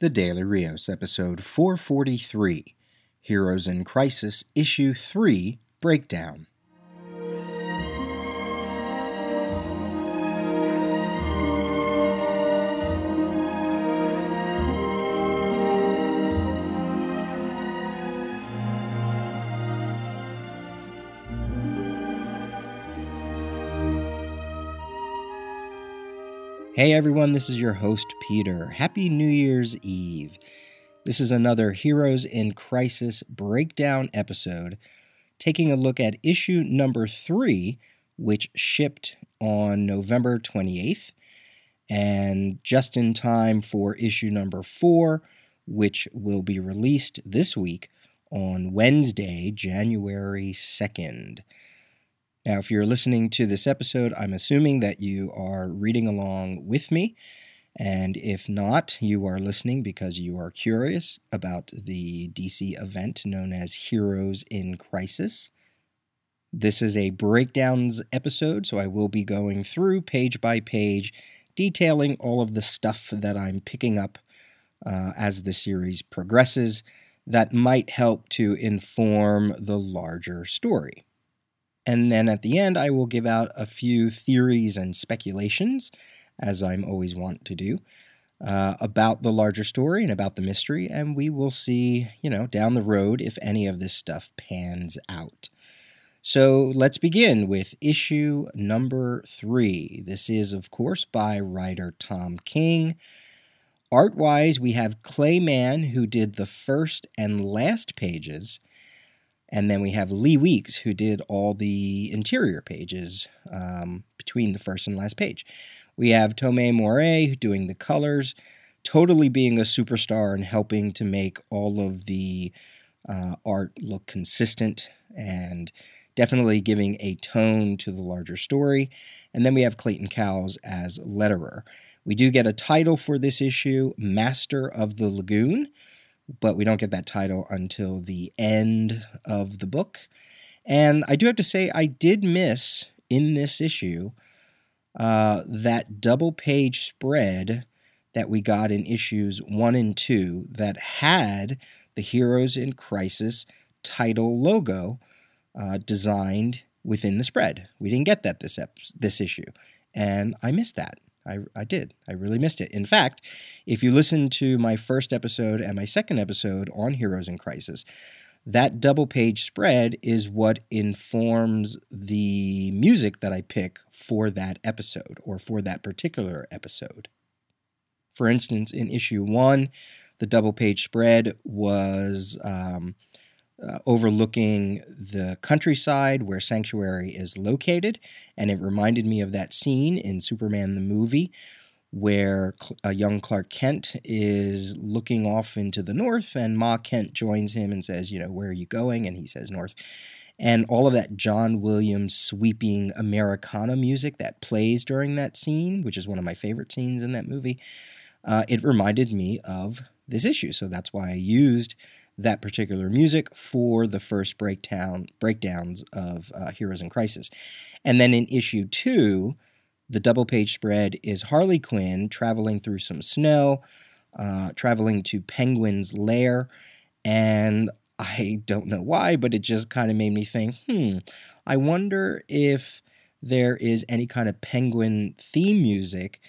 The Daily Rios, episode 443 Heroes in Crisis, issue 3 Breakdown. Hey everyone, this is your host Peter. Happy New Year's Eve. This is another Heroes in Crisis breakdown episode, taking a look at issue number three, which shipped on November 28th, and just in time for issue number four, which will be released this week on Wednesday, January 2nd. Now, if you're listening to this episode, I'm assuming that you are reading along with me. And if not, you are listening because you are curious about the DC event known as Heroes in Crisis. This is a breakdowns episode, so I will be going through page by page, detailing all of the stuff that I'm picking up uh, as the series progresses that might help to inform the larger story. And then at the end, I will give out a few theories and speculations, as I'm always want to do, uh, about the larger story and about the mystery. And we will see, you know, down the road if any of this stuff pans out. So let's begin with issue number three. This is, of course, by writer Tom King. Art wise, we have Clay Mann, who did the first and last pages and then we have Lee Weeks, who did all the interior pages um, between the first and last page. We have Tomeu Morey doing the colors, totally being a superstar and helping to make all of the uh, art look consistent and definitely giving a tone to the larger story. And then we have Clayton Cowles as letterer. We do get a title for this issue, Master of the Lagoon but we don't get that title until the end of the book. And I do have to say, I did miss in this issue uh, that double page spread that we got in issues one and two that had the Heroes in Crisis title logo uh, designed within the spread. We didn't get that this ep- this issue, and I missed that. I, I did. I really missed it. In fact, if you listen to my first episode and my second episode on Heroes in Crisis, that double page spread is what informs the music that I pick for that episode or for that particular episode. For instance, in issue one, the double page spread was um, uh, overlooking the countryside where Sanctuary is located. And it reminded me of that scene in Superman the movie where a young Clark Kent is looking off into the north, and Ma Kent joins him and says, You know, where are you going? And he says, North. And all of that John Williams sweeping Americana music that plays during that scene, which is one of my favorite scenes in that movie, uh, it reminded me of this issue. So that's why I used that particular music for the first breakdown breakdowns of uh, Heroes in Crisis. And then in issue two, the double page spread is Harley Quinn traveling through some snow, uh, traveling to Penguin's lair, and I don't know why, but it just kind of made me think, hmm, I wonder if there is any kind of Penguin theme music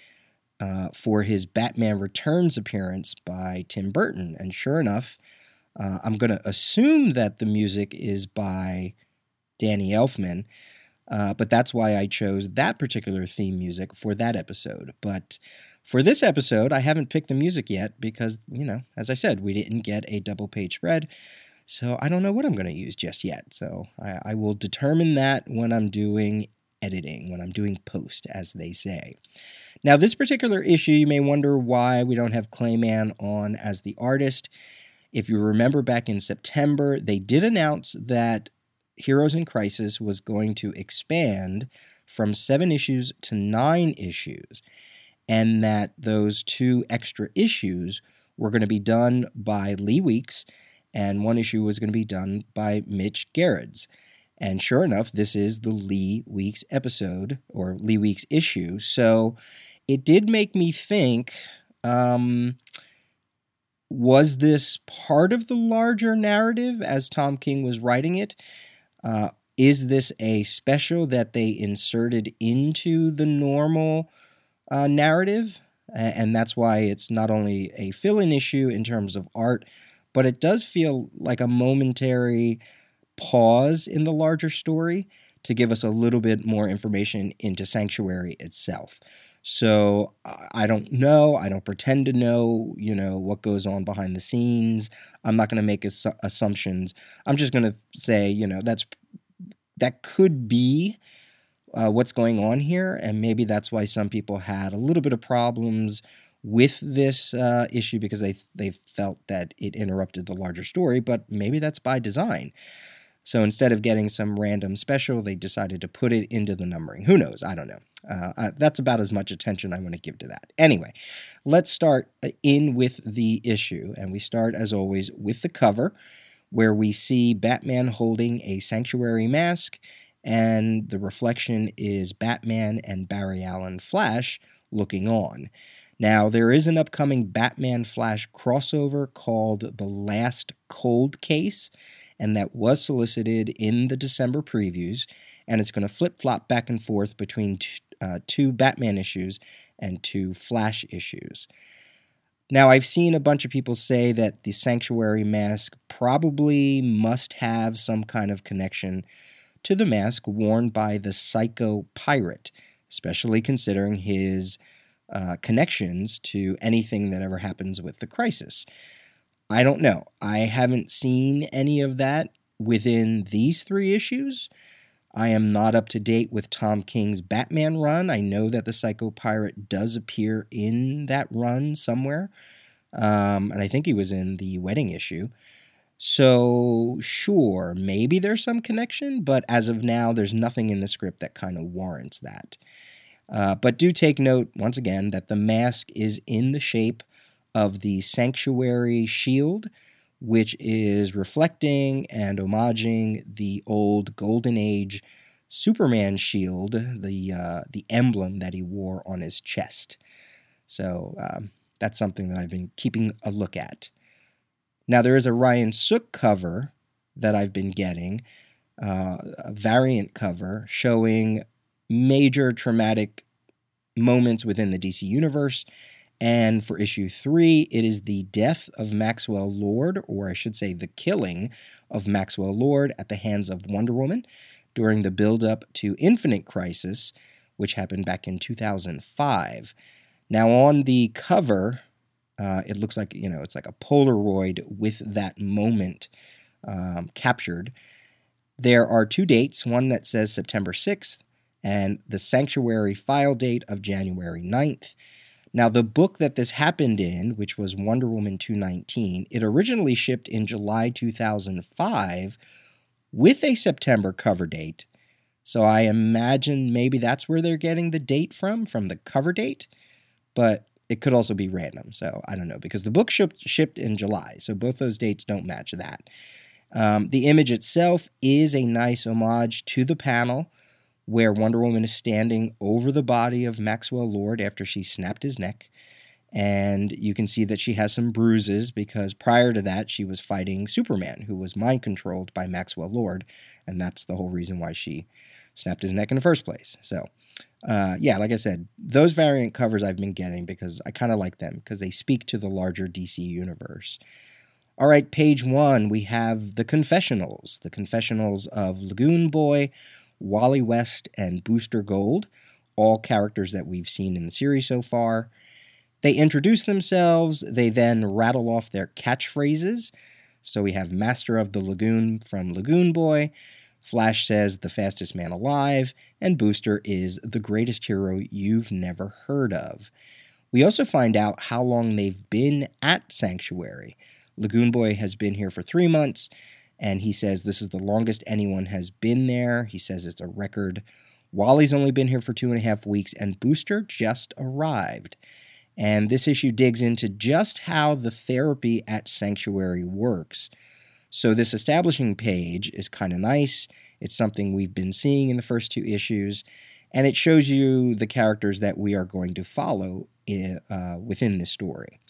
uh, for his Batman Returns appearance by Tim Burton. And sure enough, uh, I'm going to assume that the music is by Danny Elfman, uh, but that's why I chose that particular theme music for that episode. But for this episode, I haven't picked the music yet because, you know, as I said, we didn't get a double page spread. So I don't know what I'm going to use just yet. So I, I will determine that when I'm doing editing, when I'm doing post, as they say. Now, this particular issue, you may wonder why we don't have Clay Mann on as the artist. If you remember back in September, they did announce that Heroes in Crisis was going to expand from seven issues to nine issues, and that those two extra issues were going to be done by Lee Weeks, and one issue was going to be done by Mitch Gerads. And sure enough, this is the Lee Weeks episode or Lee Weeks issue. So it did make me think. Um, was this part of the larger narrative as Tom King was writing it? Uh, is this a special that they inserted into the normal uh, narrative? And that's why it's not only a fill in issue in terms of art, but it does feel like a momentary pause in the larger story to give us a little bit more information into Sanctuary itself. So I don't know. I don't pretend to know, you know, what goes on behind the scenes. I'm not going to make ass- assumptions. I'm just going to say, you know, that's that could be uh, what's going on here, and maybe that's why some people had a little bit of problems with this uh, issue because they they felt that it interrupted the larger story. But maybe that's by design. So instead of getting some random special, they decided to put it into the numbering. Who knows? I don't know. Uh, uh, that's about as much attention I want to give to that. Anyway, let's start uh, in with the issue. And we start, as always, with the cover, where we see Batman holding a sanctuary mask, and the reflection is Batman and Barry Allen Flash looking on. Now, there is an upcoming Batman Flash crossover called The Last Cold Case and that was solicited in the December previews, and it's going to flip flop back and forth between t- uh, two Batman issues and two Flash issues. Now, I've seen a bunch of people say that the Sanctuary mask probably must have some kind of connection to the mask worn by the Psycho Pirate, especially considering his uh, connections to anything that ever happens with the crisis. I don't know. I haven't seen any of that within these three issues. I am not up to date with Tom King's Batman run. I know that the Psycho Pirate does appear in that run somewhere. Um, and I think he was in the wedding issue. So, sure, maybe there's some connection, but as of now, there's nothing in the script that kind of warrants that. Uh, but do take note, once again, that the mask is in the shape of the Sanctuary Shield, which is reflecting and homaging the old Golden Age Superman shield, the uh, the emblem that he wore on his chest. So um, that's something that I've been keeping a look at. Now there is a Ryan Sook cover that I've been getting, uh, a variant cover showing major traumatic moments within the DC universe and for issue three, it is the death of Maxwell Lord, or I should say, the killing of Maxwell Lord at the hands of Wonder Woman during the build-up to Infinite Crisis, which happened back in 2005. Now, on the cover, uh, it looks like, you know, it's like a Polaroid with that moment um, captured. There are two dates one that says September 6th, and the Sanctuary file date of January 9th. Now, the book that this happened in, which was Wonder Woman 219, it originally shipped in July 2005 with a September cover date. So I imagine maybe that's where they're getting the date from, from the cover date. But it could also be random. So I don't know, because the book shipped, shipped in July. So both those dates don't match that. Um, the image itself is a nice homage to the panel where Wonder Woman is standing over the body of Maxwell Lord after she snapped his neck. And you can see that she has some bruises because prior to that, she was fighting Superman, who was mind controlled by Maxwell Lord. And that's the whole reason why she snapped his neck in the first place. So, uh, yeah, like I said, those variant covers I've been getting because I kind of like them because they speak to the larger DC universe. All right, page one, we have the confessionals, the confessionals of Lagoon Boy, Wally West, and Booster Gold, all characters that we've seen in the series so far. They introduce themselves, they then rattle off their catchphrases. So we have Master of the Lagoon from Lagoon Boy, Flash says the fastest man alive, and Booster is the greatest hero you've never heard of. We also find out how long they've been at Sanctuary. Lagoon Boy has been here for three months, and he says this is the longest anyone has been there. He says it's a record. Wally's only been here for two and a half weeks, and Booster just arrived. And this issue digs into just how the therapy at Sanctuary works. So, this establishing page is kind of nice. It's something we've been seeing in the first two issues, and it shows you the characters that we are going to follow in, uh, within this story.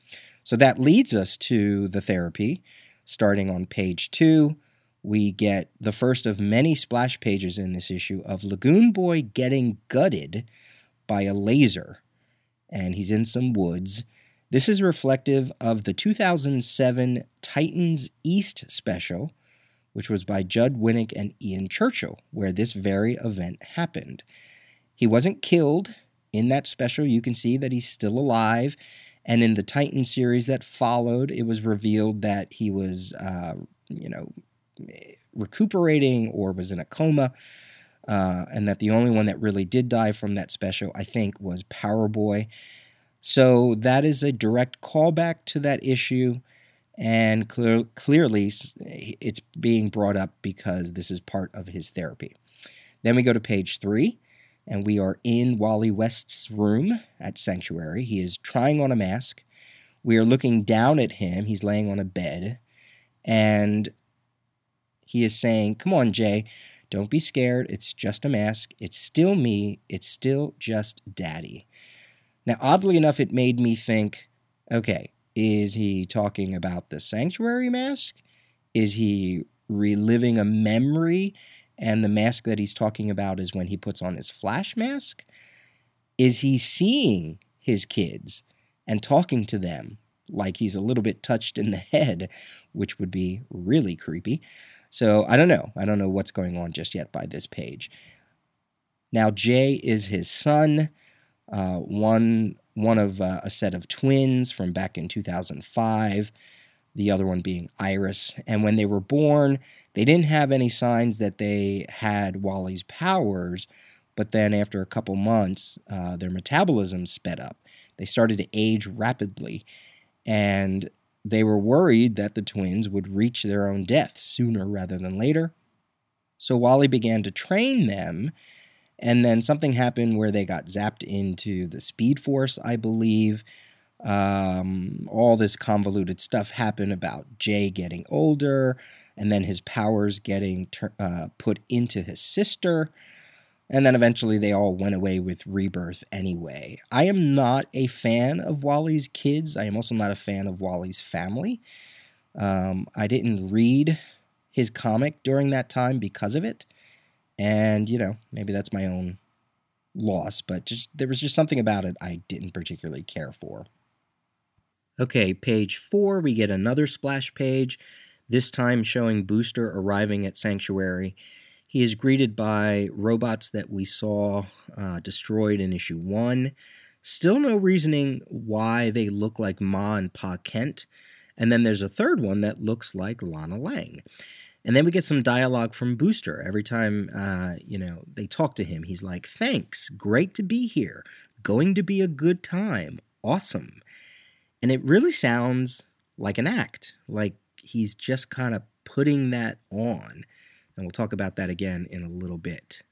So that leads us to the therapy. Starting on page two, we get the first of many splash pages in this issue of Lagoon Boy getting gutted by a laser. And he's in some woods. This is reflective of the 2007 Titans East special, which was by Judd Winick and Ian Churchill, where this very event happened. He wasn't killed in that special. You can see that he's still alive. And in the Titan series that followed, it was revealed that he was, uh, you know, recuperating or was in a coma. Uh, and that the only one that really did die from that special, I think, was Power Boy. So that is a direct callback to that issue. And clear, clearly, it's being brought up because this is part of his therapy. Then we go to page three, and we are in Wally West's room at Sanctuary. He is trying on a mask. We are looking down at him. He's laying on a bed, and he is saying, Come on, Jay, don't be scared. It's just a mask. It's still me. It's still just daddy. Now, oddly enough, it made me think okay, is he talking about the sanctuary mask? Is he reliving a memory? And the mask that he's talking about is when he puts on his flash mask? Is he seeing his kids and talking to them like he's a little bit touched in the head, which would be really creepy? So I don't know. I don't know what's going on just yet by this page. Now, Jay is his son uh, one one of uh, a set of twins from back in 2005 the other one being iris and when they were born they didn't have any signs that they had wally's powers but then after a couple months uh, their metabolism sped up they started to age rapidly and they were worried that the twins would reach their own death sooner rather than later so wally began to train them and then something happened where they got zapped into the Speed Force, I believe. Um, all this convoluted stuff happened about Jay getting older, and then his powers getting ter- uh, put into his sister. And then eventually they all went away with Rebirth anyway. I am not a fan of Wally's kids. I am also not a fan of Wally's family. Um, I didn't read his comic during that time because of it. And, you know, maybe that's my own loss, but just there was just something about it I didn't particularly care for. Okay, page four, we get another splash page, this time showing Booster arriving at Sanctuary. He is greeted by robots that we saw uh, destroyed in issue one. Still no reasoning why they look like Ma and Pa Kent. And then there's a third one that looks like Lana Lang. And then we get some dialogue from Booster. Every time, uh, you know, they talk to him, he's like, thanks, great to be here, going to be a good time, awesome. And it really sounds like an act, like he's just kind of putting that on. And we'll talk about that again in a little bit.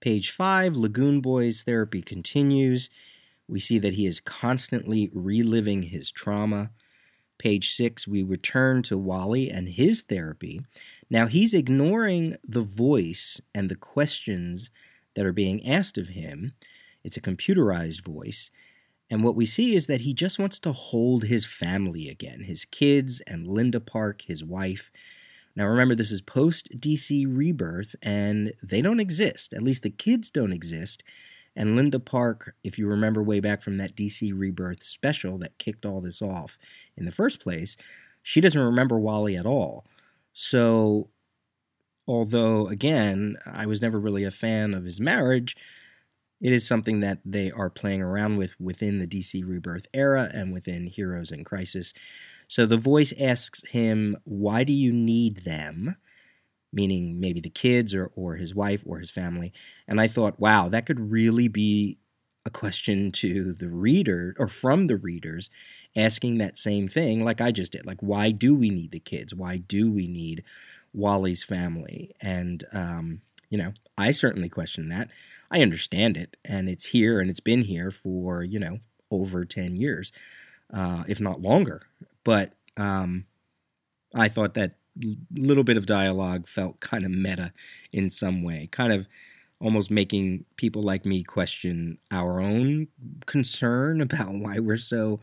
Page 5 Lagoon Boy's therapy continues. We see that he is constantly reliving his trauma. Page six, we return to Wally and his therapy. Now he's ignoring the voice and the questions that are being asked of him. It's a computerized voice. And what we see is that he just wants to hold his family again his kids and Linda Park, his wife. Now, remember, this is post DC rebirth, and they don't exist. At least the kids don't exist. And Linda Park, if you remember way back from that DC Rebirth special that kicked all this off in the first place, she doesn't remember Wally at all. So, although, again, I was never really a fan of his marriage, it is something that they are playing around with within the DC Rebirth era and within Heroes in Crisis. So the voice asks him, Why do you need them? meaning maybe the kids or, or his wife or his family. And I thought, wow, that could really be a question to the reader or from the readers asking that same thing, like I just did. Like, why do we need the kids? Why do we need Wally's family? And, um, you know, I certainly question that. I understand it, and it's here and it's been here for, you know, over 10 years, uh, if not longer. But um, I thought that little bit of dialogue felt kind of meta in some way, kind of almost making people like me question our own concern about why we're so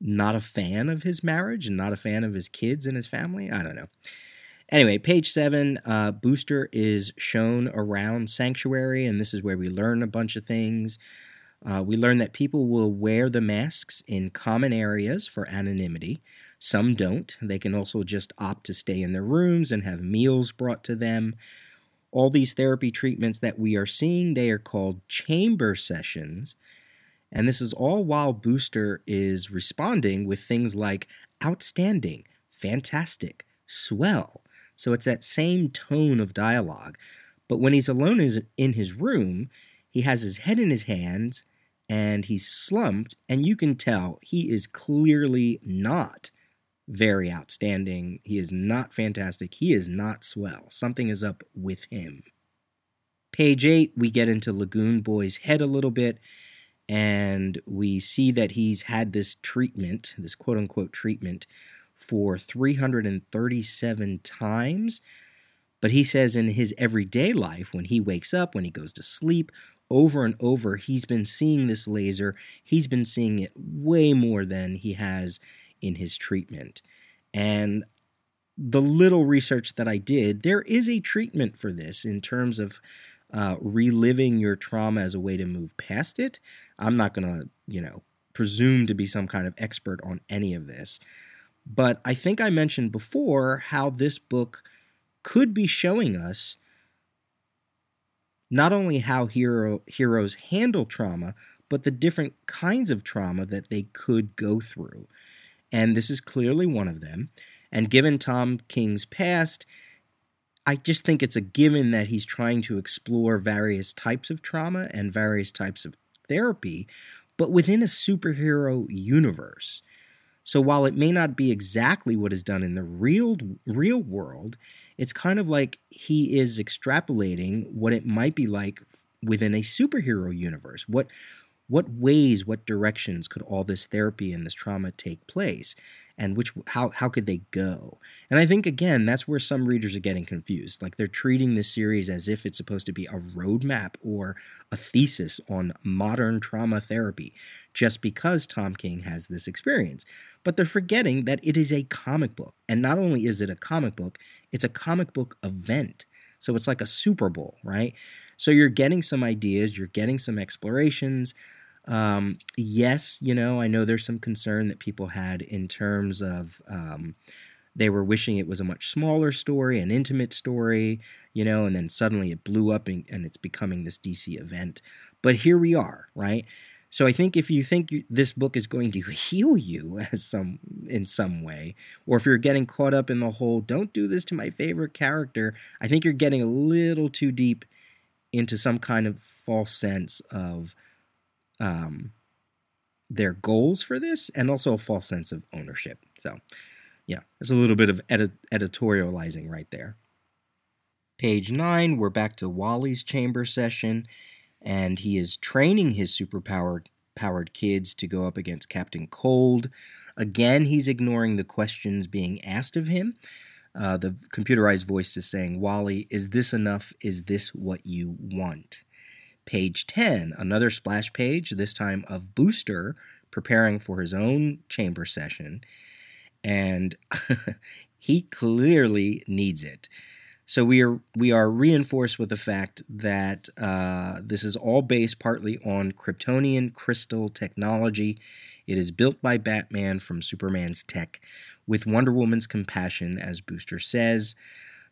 not a fan of his marriage and not a fan of his kids and his family. I don't know. Anyway, page seven, uh, Booster is shown around Sanctuary, and this is where we learn a bunch of things. Uh, we learn that people will wear the masks in common areas for anonymity. Some don't. They can also just opt to stay in their rooms and have meals brought to them. All these therapy treatments that we are seeing, they are called chamber sessions. And this is all while Booster is responding with things like outstanding, fantastic, swell. So it's that same tone of dialogue. But when he's alone in his room, he has his head in his hands and he's slumped, and you can tell he is clearly not very outstanding. He is not fantastic. He is not swell. Something is up with him. Page 8, we get into Lagoon Boy's head a little bit, and we see that he's had this treatment, this quote unquote treatment, for 337 times. But he says in his everyday life, when he wakes up, when he goes to sleep, over and over, he's been seeing this laser. He's been seeing it way more than he has in his treatment. And the little research that I did, there is a treatment for this in terms of uh, reliving your trauma as a way to move past it. I'm not going to, you know, presume to be some kind of expert on any of this. But I think I mentioned before how this book could be showing us not only how hero, heroes handle trauma, but the different kinds of trauma that they could go through. And this is clearly one of them. And given Tom King's past, I just think it's a given that he's trying to explore various types of trauma and various types of therapy, but within a superhero universe. So while it may not be exactly what is done in the real real world, it's kind of like he is extrapolating what it might be like within a superhero universe. What what ways, what directions could all this therapy and this trauma take place? And which how how could they go? And I think again that's where some readers are getting confused. Like they're treating this series as if it's supposed to be a roadmap or a thesis on modern trauma therapy just because Tom King has this experience. But they're forgetting that it is a comic book. And not only is it a comic book, it's a comic book event. So it's like a Super Bowl, right? So you're getting some ideas, you're getting some explorations, um, yes, you know, I know there's some concern that people had in terms of um, they were wishing it was a much smaller story, an intimate story, you know, and then suddenly it blew up and, and it's becoming this DC event. But here we are, right? So I think if you think you, this book is going to heal you as some in some way, or if you're getting caught up in the whole "don't do this to my favorite character," I think you're getting a little too deep into some kind of false sense of um, their goals for this and also a false sense of ownership. So, yeah, it's a little bit of edit- editorializing right there. Page 9, we're back to Wally's chamber session, and he is training his superpowered powered kids to go up against Captain Cold. Again, he's ignoring the questions being asked of him. Uh, the computerized voice is saying, Wally, is this enough? Is this what you want? Page 10, another splash page, this time of Booster preparing for his own chamber session. And he clearly needs it. So we are we are reinforced with the fact that uh, this is all based partly on Kryptonian crystal technology. It is built by Batman from Superman's tech, with Wonder Woman's compassion, as Booster says.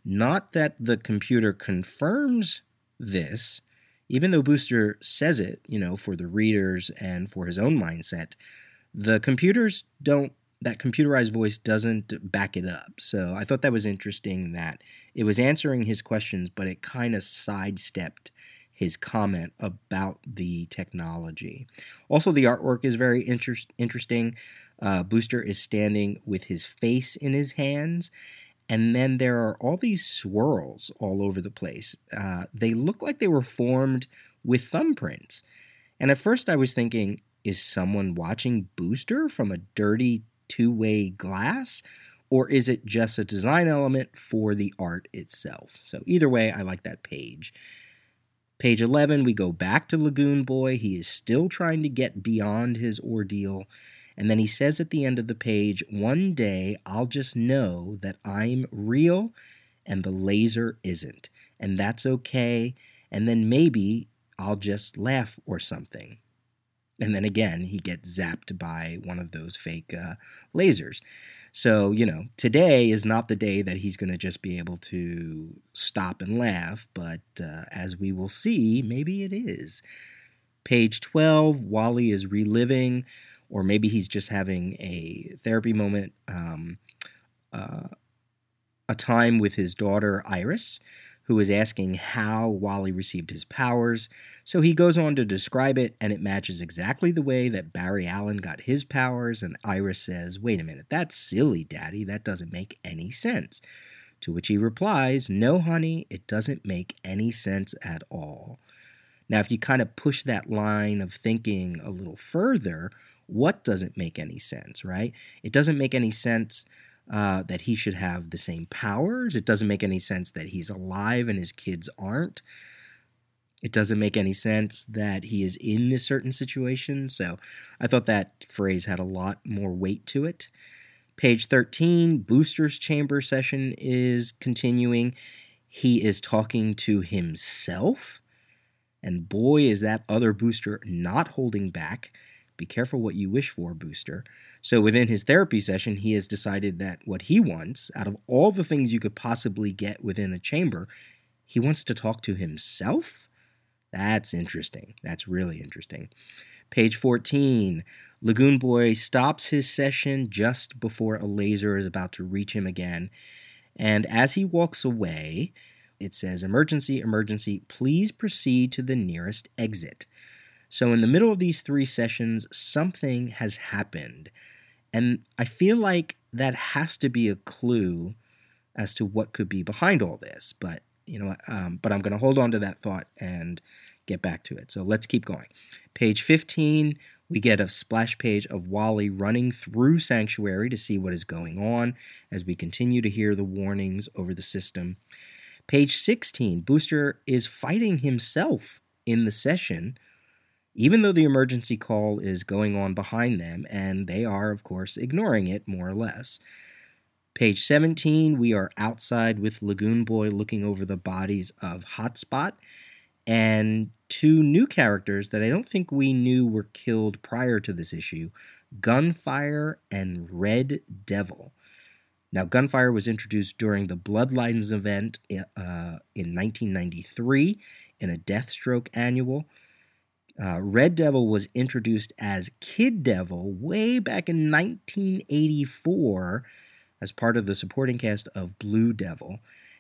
Not that the computer confirms this, even though Booster says it, you know, for the readers and for his own mindset, the computers don't that computerized voice doesn't back it up. So I thought that was interesting that it was answering his questions, but it kind of sidestepped his comment about the technology. Also, the artwork is very inter- interesting. Uh, Booster is standing with his face in his hands, and then there are all these swirls all over the place. Uh, they look like they were formed with thumbprints. And at first I was thinking, is someone watching Booster from a dirty two way glass? Or is it just a design element for the art itself? So, either way, I like that page. Page 11, we go back to Lagoon Boy. He is still trying to get beyond his ordeal. And then he says at the end of the page, One day I'll just know that I'm real and the laser isn't. And that's okay. And then maybe I'll just laugh or something. And then again, he gets zapped by one of those fake uh, lasers. So, you know, today is not the day that he's going to just be able to stop and laugh, but uh, as we will see, maybe it is. Page 12, Wally is reliving, or maybe he's just having a therapy moment, um, uh, a time with his daughter Iris who is asking how Wally received his powers. So he goes on to describe it, and it matches exactly the way that Barry Allen got his powers. And Iris says, Wait a minute, that's silly, Daddy. That doesn't make any sense. To which he replies, No, honey, it doesn't make any sense at all. Now, if you kind of push that line of thinking a little further, what doesn't make any sense, right? It doesn't make any sense uh, that he should have the same powers. It doesn't make any sense that he's alive and his kids aren't. It doesn't make any sense that he is in this certain situation. So I thought that phrase had a lot more weight to it. Page 13, Booster's chamber session is continuing. He is talking to himself. And boy, is that other booster not holding back. Be careful what you wish for, Booster. So within his therapy session, he has decided that what he wants, out of all the things you could possibly get within a chamber, he wants to talk to himself? That's interesting. That's really interesting. Page 14 Lagoon Boy stops his session just before a laser is about to reach him again. And as he walks away, it says, Emergency, emergency, please proceed to the nearest exit. So, in the middle of these three sessions, something has happened. And I feel like that has to be a clue as to what could be behind all this. But, you know, um, but I'm going to hold on to that thought and get back to it. So let's keep going. Page 15, we get a splash page of Wally running through Sanctuary to see what is going on as we continue to hear the warnings over the system. Page 16, Booster is fighting himself in the session even though the emergency call is going on behind them, and they are, of course, ignoring it more or less. Page 17, we are outside with Lagoon Boy looking over the bodies of Hotspot and two new characters that I don't think we knew were killed prior to this issue Gunfire and Red Devil. Now, Gunfire was introduced during the Bloodlines event uh, in 1993 in a Deathstroke annual. Uh, Red Devil was introduced as Kid Devil way back in 1984 as part of the supporting cast of Blue Devil.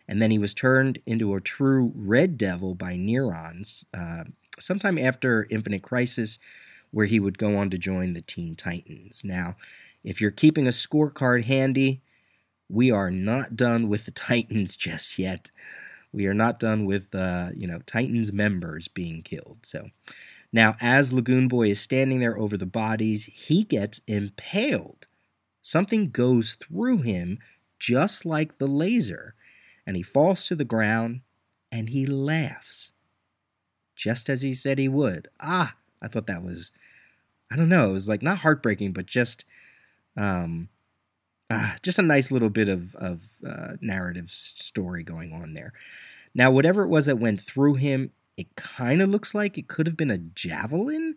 And then he was turned into a true Red Devil by Neurons uh, sometime after Infinite Crisis, where he would go on to join the Teen Titans. Now, if you're keeping a scorecard handy, we are not done with the Titans just yet. We are not done with, uh, you know, Titans members being killed. So now, as Lagoon Boy is standing there over the bodies, he gets impaled. Something goes through him just like the laser, and he falls to the ground and he laughs. Just as he said he would. Ah, I thought that was, I don't know, it was like not heartbreaking, but just, um, ah, just a nice little bit of, of uh, narrative story going on there. Now, whatever it was that went through him, it kind of looks like it could have been a javelin.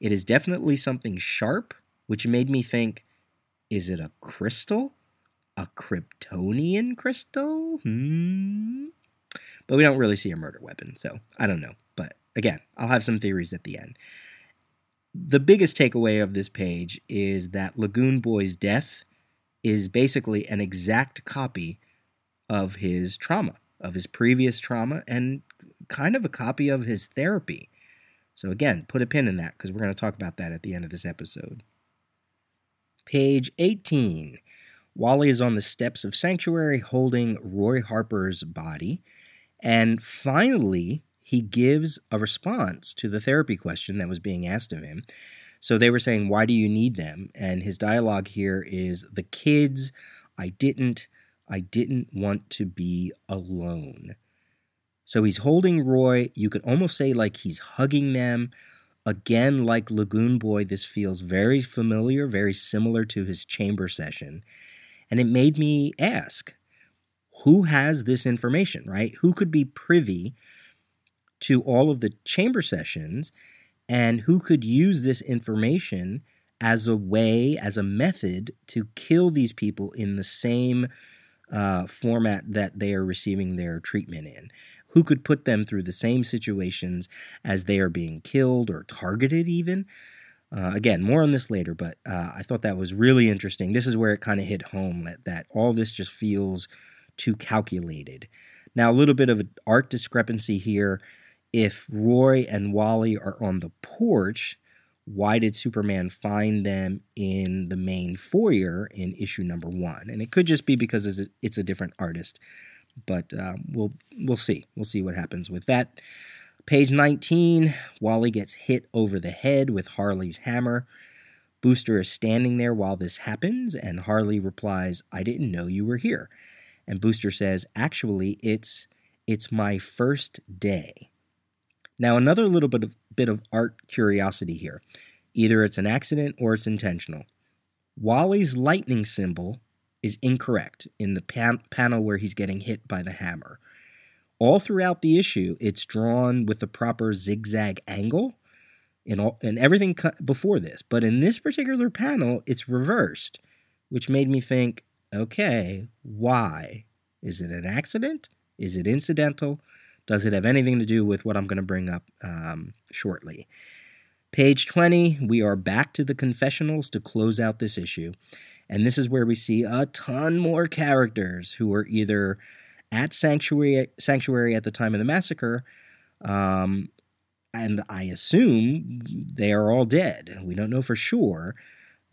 It is definitely something sharp, which made me think is it a crystal? A Kryptonian crystal? Hmm. But we don't really see a murder weapon, so I don't know. But again, I'll have some theories at the end. The biggest takeaway of this page is that Lagoon Boy's death is basically an exact copy of his trauma, of his previous trauma, and kind of a copy of his therapy. So, again, put a pin in that because we're going to talk about that at the end of this episode. Page 18. Wally is on the steps of Sanctuary holding Roy Harper's body. And finally, he gives a response to the therapy question that was being asked of him. So they were saying, Why do you need them? And his dialogue here is The kids, I didn't, I didn't want to be alone. So he's holding Roy. You could almost say like he's hugging them. Again, like Lagoon Boy, this feels very familiar, very similar to his chamber session. And it made me ask who has this information, right? Who could be privy to all of the chamber sessions and who could use this information as a way, as a method to kill these people in the same uh, format that they are receiving their treatment in? Who could put them through the same situations as they are being killed or targeted, even. Uh, again, more on this later, but uh, I thought that was really interesting. This is where it kind of hit home that, that all this just feels too calculated. Now, a little bit of an art discrepancy here. If Roy and Wally are on the porch, why did Superman find them in the main foyer in issue number one? And it could just be because it's a different artist but uh, we'll we'll see. We'll see what happens with that. Page 19, Wally gets hit over the head with Harley's hammer. Booster is standing there while this happens, and Harley replies, "I didn't know you were here." And Booster says, "Actually, it's it's my first day." Now, another little bit of bit of art curiosity here. Either it's an accident or it's intentional. Wally's lightning symbol is incorrect in the pan- panel where he's getting hit by the hammer. All throughout the issue, it's drawn with the proper zigzag angle and, all, and everything before this. But in this particular panel, it's reversed, which made me think okay, why? Is it an accident? Is it incidental? Does it have anything to do with what I'm going to bring up um, shortly? Page 20, we are back to the confessionals to close out this issue. And this is where we see a ton more characters who were either at Sanctuary, Sanctuary at the time of the massacre, um, and I assume they are all dead. We don't know for sure,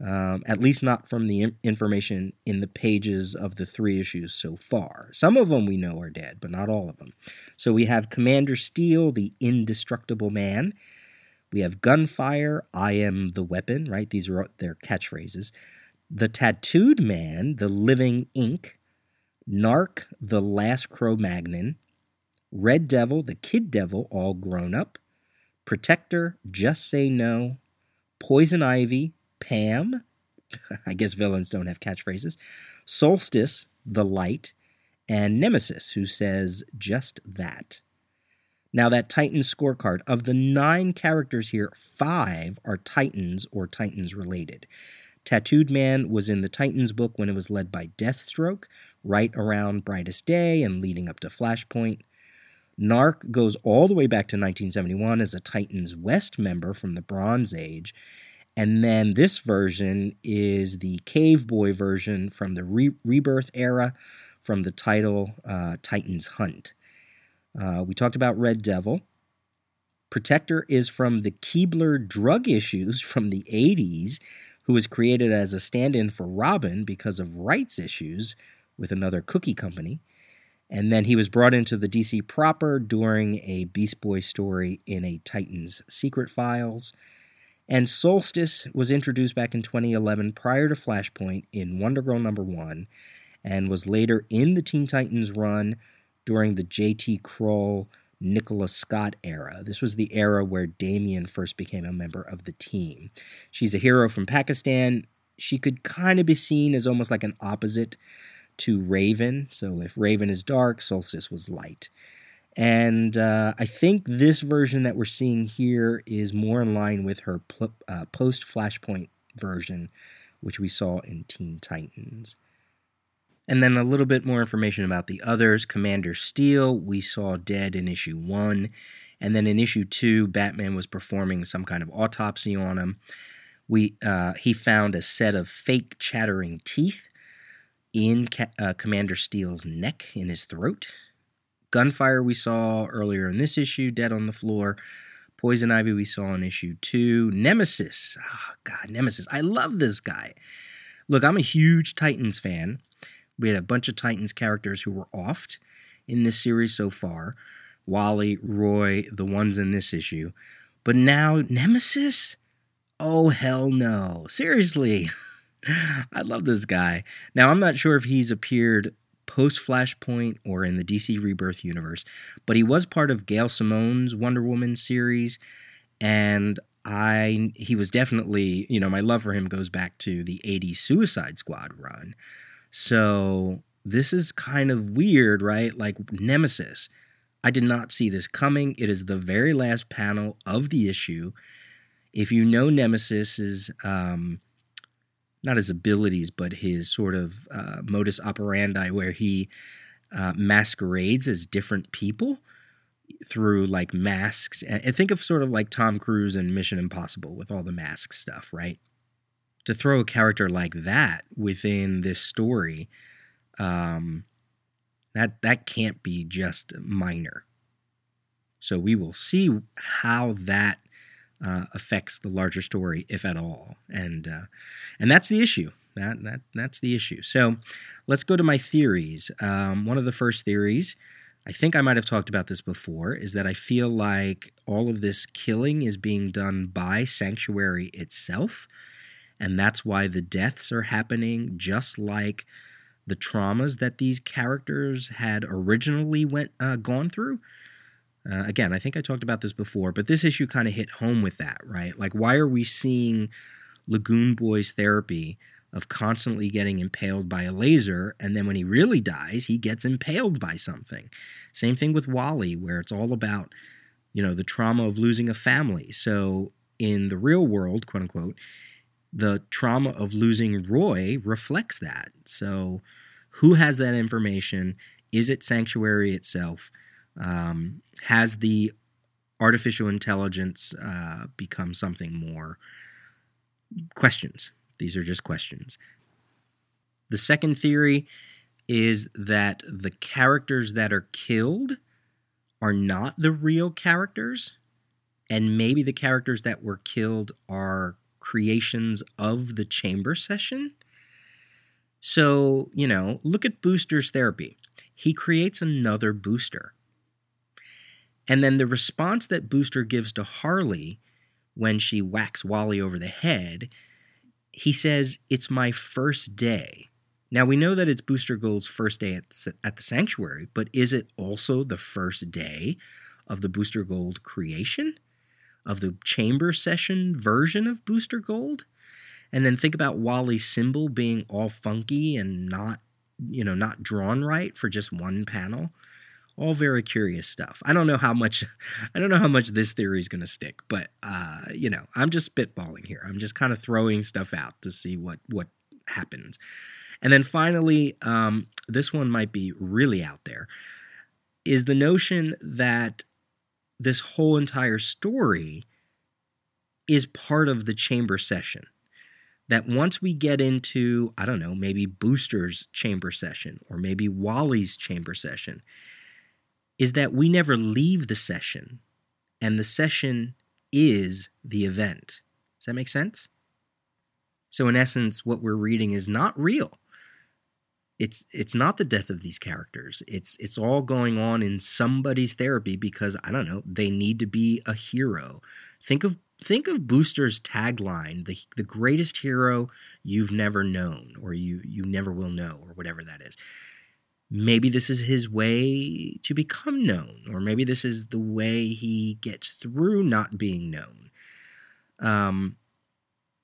um, at least not from the information in the pages of the three issues so far. Some of them we know are dead, but not all of them. So we have Commander Steel, the indestructible man. We have Gunfire, I am the weapon, right? These are their catchphrases. The Tattooed Man, The Living Ink, Gnarrk, The Last Cro-Magnon, Red Devil, The Kid Devil, all grown up, Protector, Just Say No, Poison Ivy, Pam, I guess villains don't have catchphrases, Solstice, The Light, and Nemesis, who says just that. Now, that Titans scorecard, of the nine characters here, five are Titans or Titans related. Tattooed Man was in the Titans book when it was led by Deathstroke, right around Brightest Day and leading up to Flashpoint. Gnarrk goes all the way back to 1971 as a Titans West member from the Bronze Age. And then this version is the Cave Boy version from the Re- Rebirth era from the title uh, Titans Hunt. Uh, we talked about Red Devil. Protector is from the Keebler drug issues from the 80s who was created as a stand in for Robin because of rights issues with another cookie company. And then he was brought into the DC proper during a Beast Boy story in a Titans Secret Files. And Solstice was introduced back in 2011 prior to Flashpoint in Wonder Girl number 1 and was later in the Teen Titans run during the JT Krul Nicola Scott era. This was the era where Damian first became a member of the team. She's a hero from Pakistan. She could kind of be seen as almost like an opposite to Raven. So if Raven is dark, Solstice was light. And uh, I think this version that we're seeing here is more in line with her pl- uh, post Flashpoint version, which we saw in Teen Titans. And then a little bit more information about the others. Commander Steel, we saw dead in issue one. And then in issue two, Batman was performing some kind of autopsy on him. We uh, he found a set of fake chattering teeth in Ca- uh, Commander Steel's neck, in his throat. Gunfire we saw earlier in this issue, dead on the floor. Poison Ivy we saw in issue two. Nemesis, oh God, Nemesis, I love this guy. Look, I'm a huge Titans fan. We had a bunch of Titans characters who were offed in this series so far. Wally, Roy, the ones in this issue. But now, Nemesis? Oh, hell no. Seriously. I love this guy. Now, I'm not sure if he's appeared post Flashpoint or in the DC Rebirth universe, but he was part of Gail Simone's Wonder Woman series, and I he was definitely, you know, my love for him goes back to the 80s Suicide Squad run. So this is kind of weird, right? Like Nemesis. I did not see this coming. It is the very last panel of the issue. If you know Nemesis is um, not his abilities, but his sort of uh, modus operandi, where he uh, masquerades as different people through like masks. And think of sort of like Tom Cruise and Mission Impossible with all the mask stuff, right? To throw a character like that within this story, um, that that can't be just minor. So we will see how that uh, affects the larger story, if at all, and uh, and that's the issue. That that that's the issue. So let's go to my theories. Um, one of the first theories, I think I might have talked about this before, is that I feel like all of this killing is being done by Sanctuary itself, and that's why the deaths are happening just like the traumas that these characters had originally went uh, gone through. Uh, again, I think I talked about this before, but this issue kind of hit home with that, right? Like, why are we seeing Lagoon Boy's therapy of constantly getting impaled by a laser, and then when he really dies, he gets impaled by something? Same thing with Wally, where it's all about, you know, the trauma of losing a family. So, in the real world, quote unquote, the trauma of losing Roy reflects that. So, who has that information? Is it Sanctuary itself? Um, has the artificial intelligence uh, become something more? Questions. These are just questions. The second theory is that the characters that are killed are not the real characters, and maybe the characters that were killed are creations of the chamber session. So, you know, look at Booster's therapy. He creates another booster. And then the response that Booster gives to Harley when she whacks Wally over the head, he says, It's my first day. Now, we know that it's Booster Gold's first day at, the sanctuary, but is it also the first day of the Booster Gold creation? Of the chamber session version of Booster Gold? And then think about Wally's symbol being all funky and not, you know, not drawn right for just one panel all very curious stuff. I don't know how much I don't know how much this theory is going to stick, but uh, you know, I'm just spitballing here. I'm just kind of throwing stuff out to see what what happens. And then finally, um, this one might be really out there, is the notion that this whole entire story is part of the chamber session. That once we get into, I don't know, maybe Booster's chamber session or maybe Wally's chamber session, is that we never leave the session, and the session is the event. Does that make sense? So, in essence, what we're reading is not real. It's it's not the death of these characters. It's it's all going on in somebody's therapy because I don't know, they need to be a hero. Think of think of Booster's tagline, the the greatest hero you've never known or you you never will know or whatever that is maybe this is his way to become known, or maybe this is the way he gets through not being known. Um,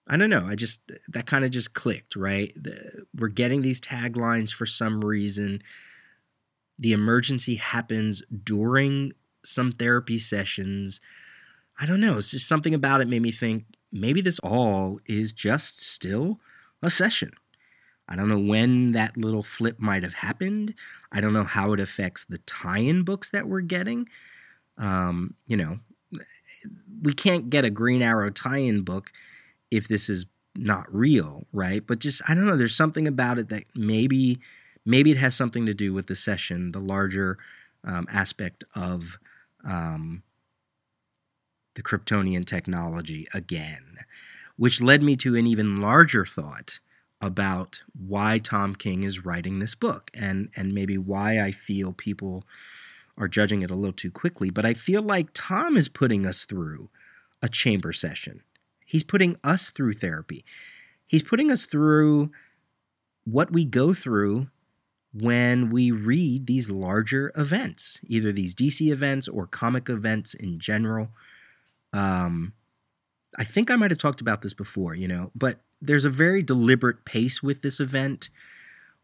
I don't know. I just that kind of just clicked, right? The, we're getting these taglines for some reason. The emergency happens during some therapy sessions. I don't know. It's just something about it made me think maybe this all is just still a session. I don't know when that little flip might have happened. I don't know how it affects the tie in books that we're getting. Um, you know, we can't get a Green Arrow tie in book if this is not real, right? But just, I don't know, there's something about it that maybe. Maybe it has something to do with the session, the larger um, aspect of um, the Kryptonian technology again, which led me to an even larger thought about why Tom King is writing this book and and maybe why I feel people are judging it a little too quickly, but I feel like Tom is putting us through a chamber session. He's putting us through therapy. He's putting us through what we go through when we read these larger events, either these DC events or comic events in general. Um, I think I might have talked about this before, you know, but there's a very deliberate pace with this event.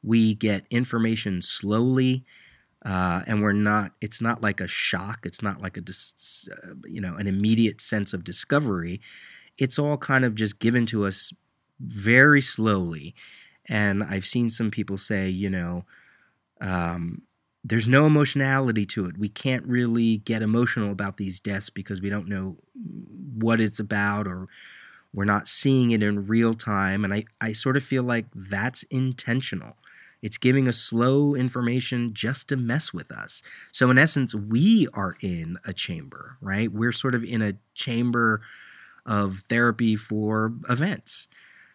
We get information slowly, uh, and we're not. It's not like a shock. It's not like a, uh, you know, an immediate sense of discovery. It's all kind of just given to us very slowly. And I've seen some people say, you know, um, there's no emotionality to it. We can't really get emotional about these deaths because we don't know what it's about or we're not seeing it in real time. And I, I sort of feel like that's intentional. It's giving us slow information just to mess with us. So, in essence, we are in a chamber, right? We're sort of in a chamber of therapy for events.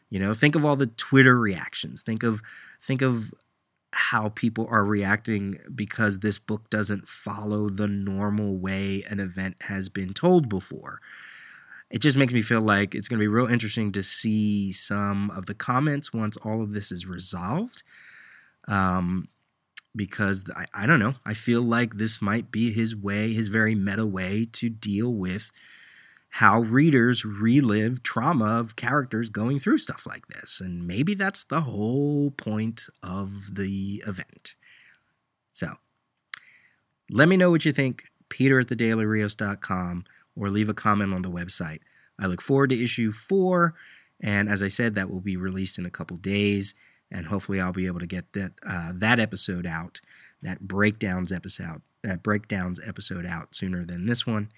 You know, think of all the Twitter reactions. Think of think of how people are reacting because this book doesn't follow the normal way an event has been told before. It just makes me feel like it's going to be real interesting to see some of the comments once all of this is resolved. Um, because I, I don't know, I feel like this might be his way, his very meta way to deal with how readers relive trauma of characters going through stuff like this. And maybe that's the whole point of the event. So let me know what you think. Peter at thedailyrios.com or leave a comment on the website. I look forward to issue four. And as I said, that will be released in a couple days. And hopefully, I'll be able to get that uh, that episode out, that breakdowns episode, that breakdowns episode out sooner than this one.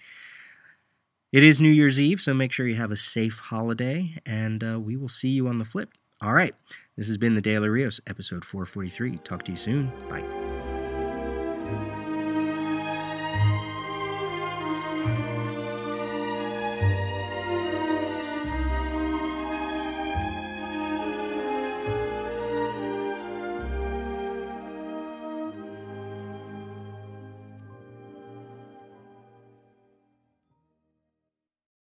It is New Year's Eve, so make sure you have a safe holiday, and uh, we will see you on the flip. All right, this has been the Daily Rios, episode 443. Talk to you soon. Bye.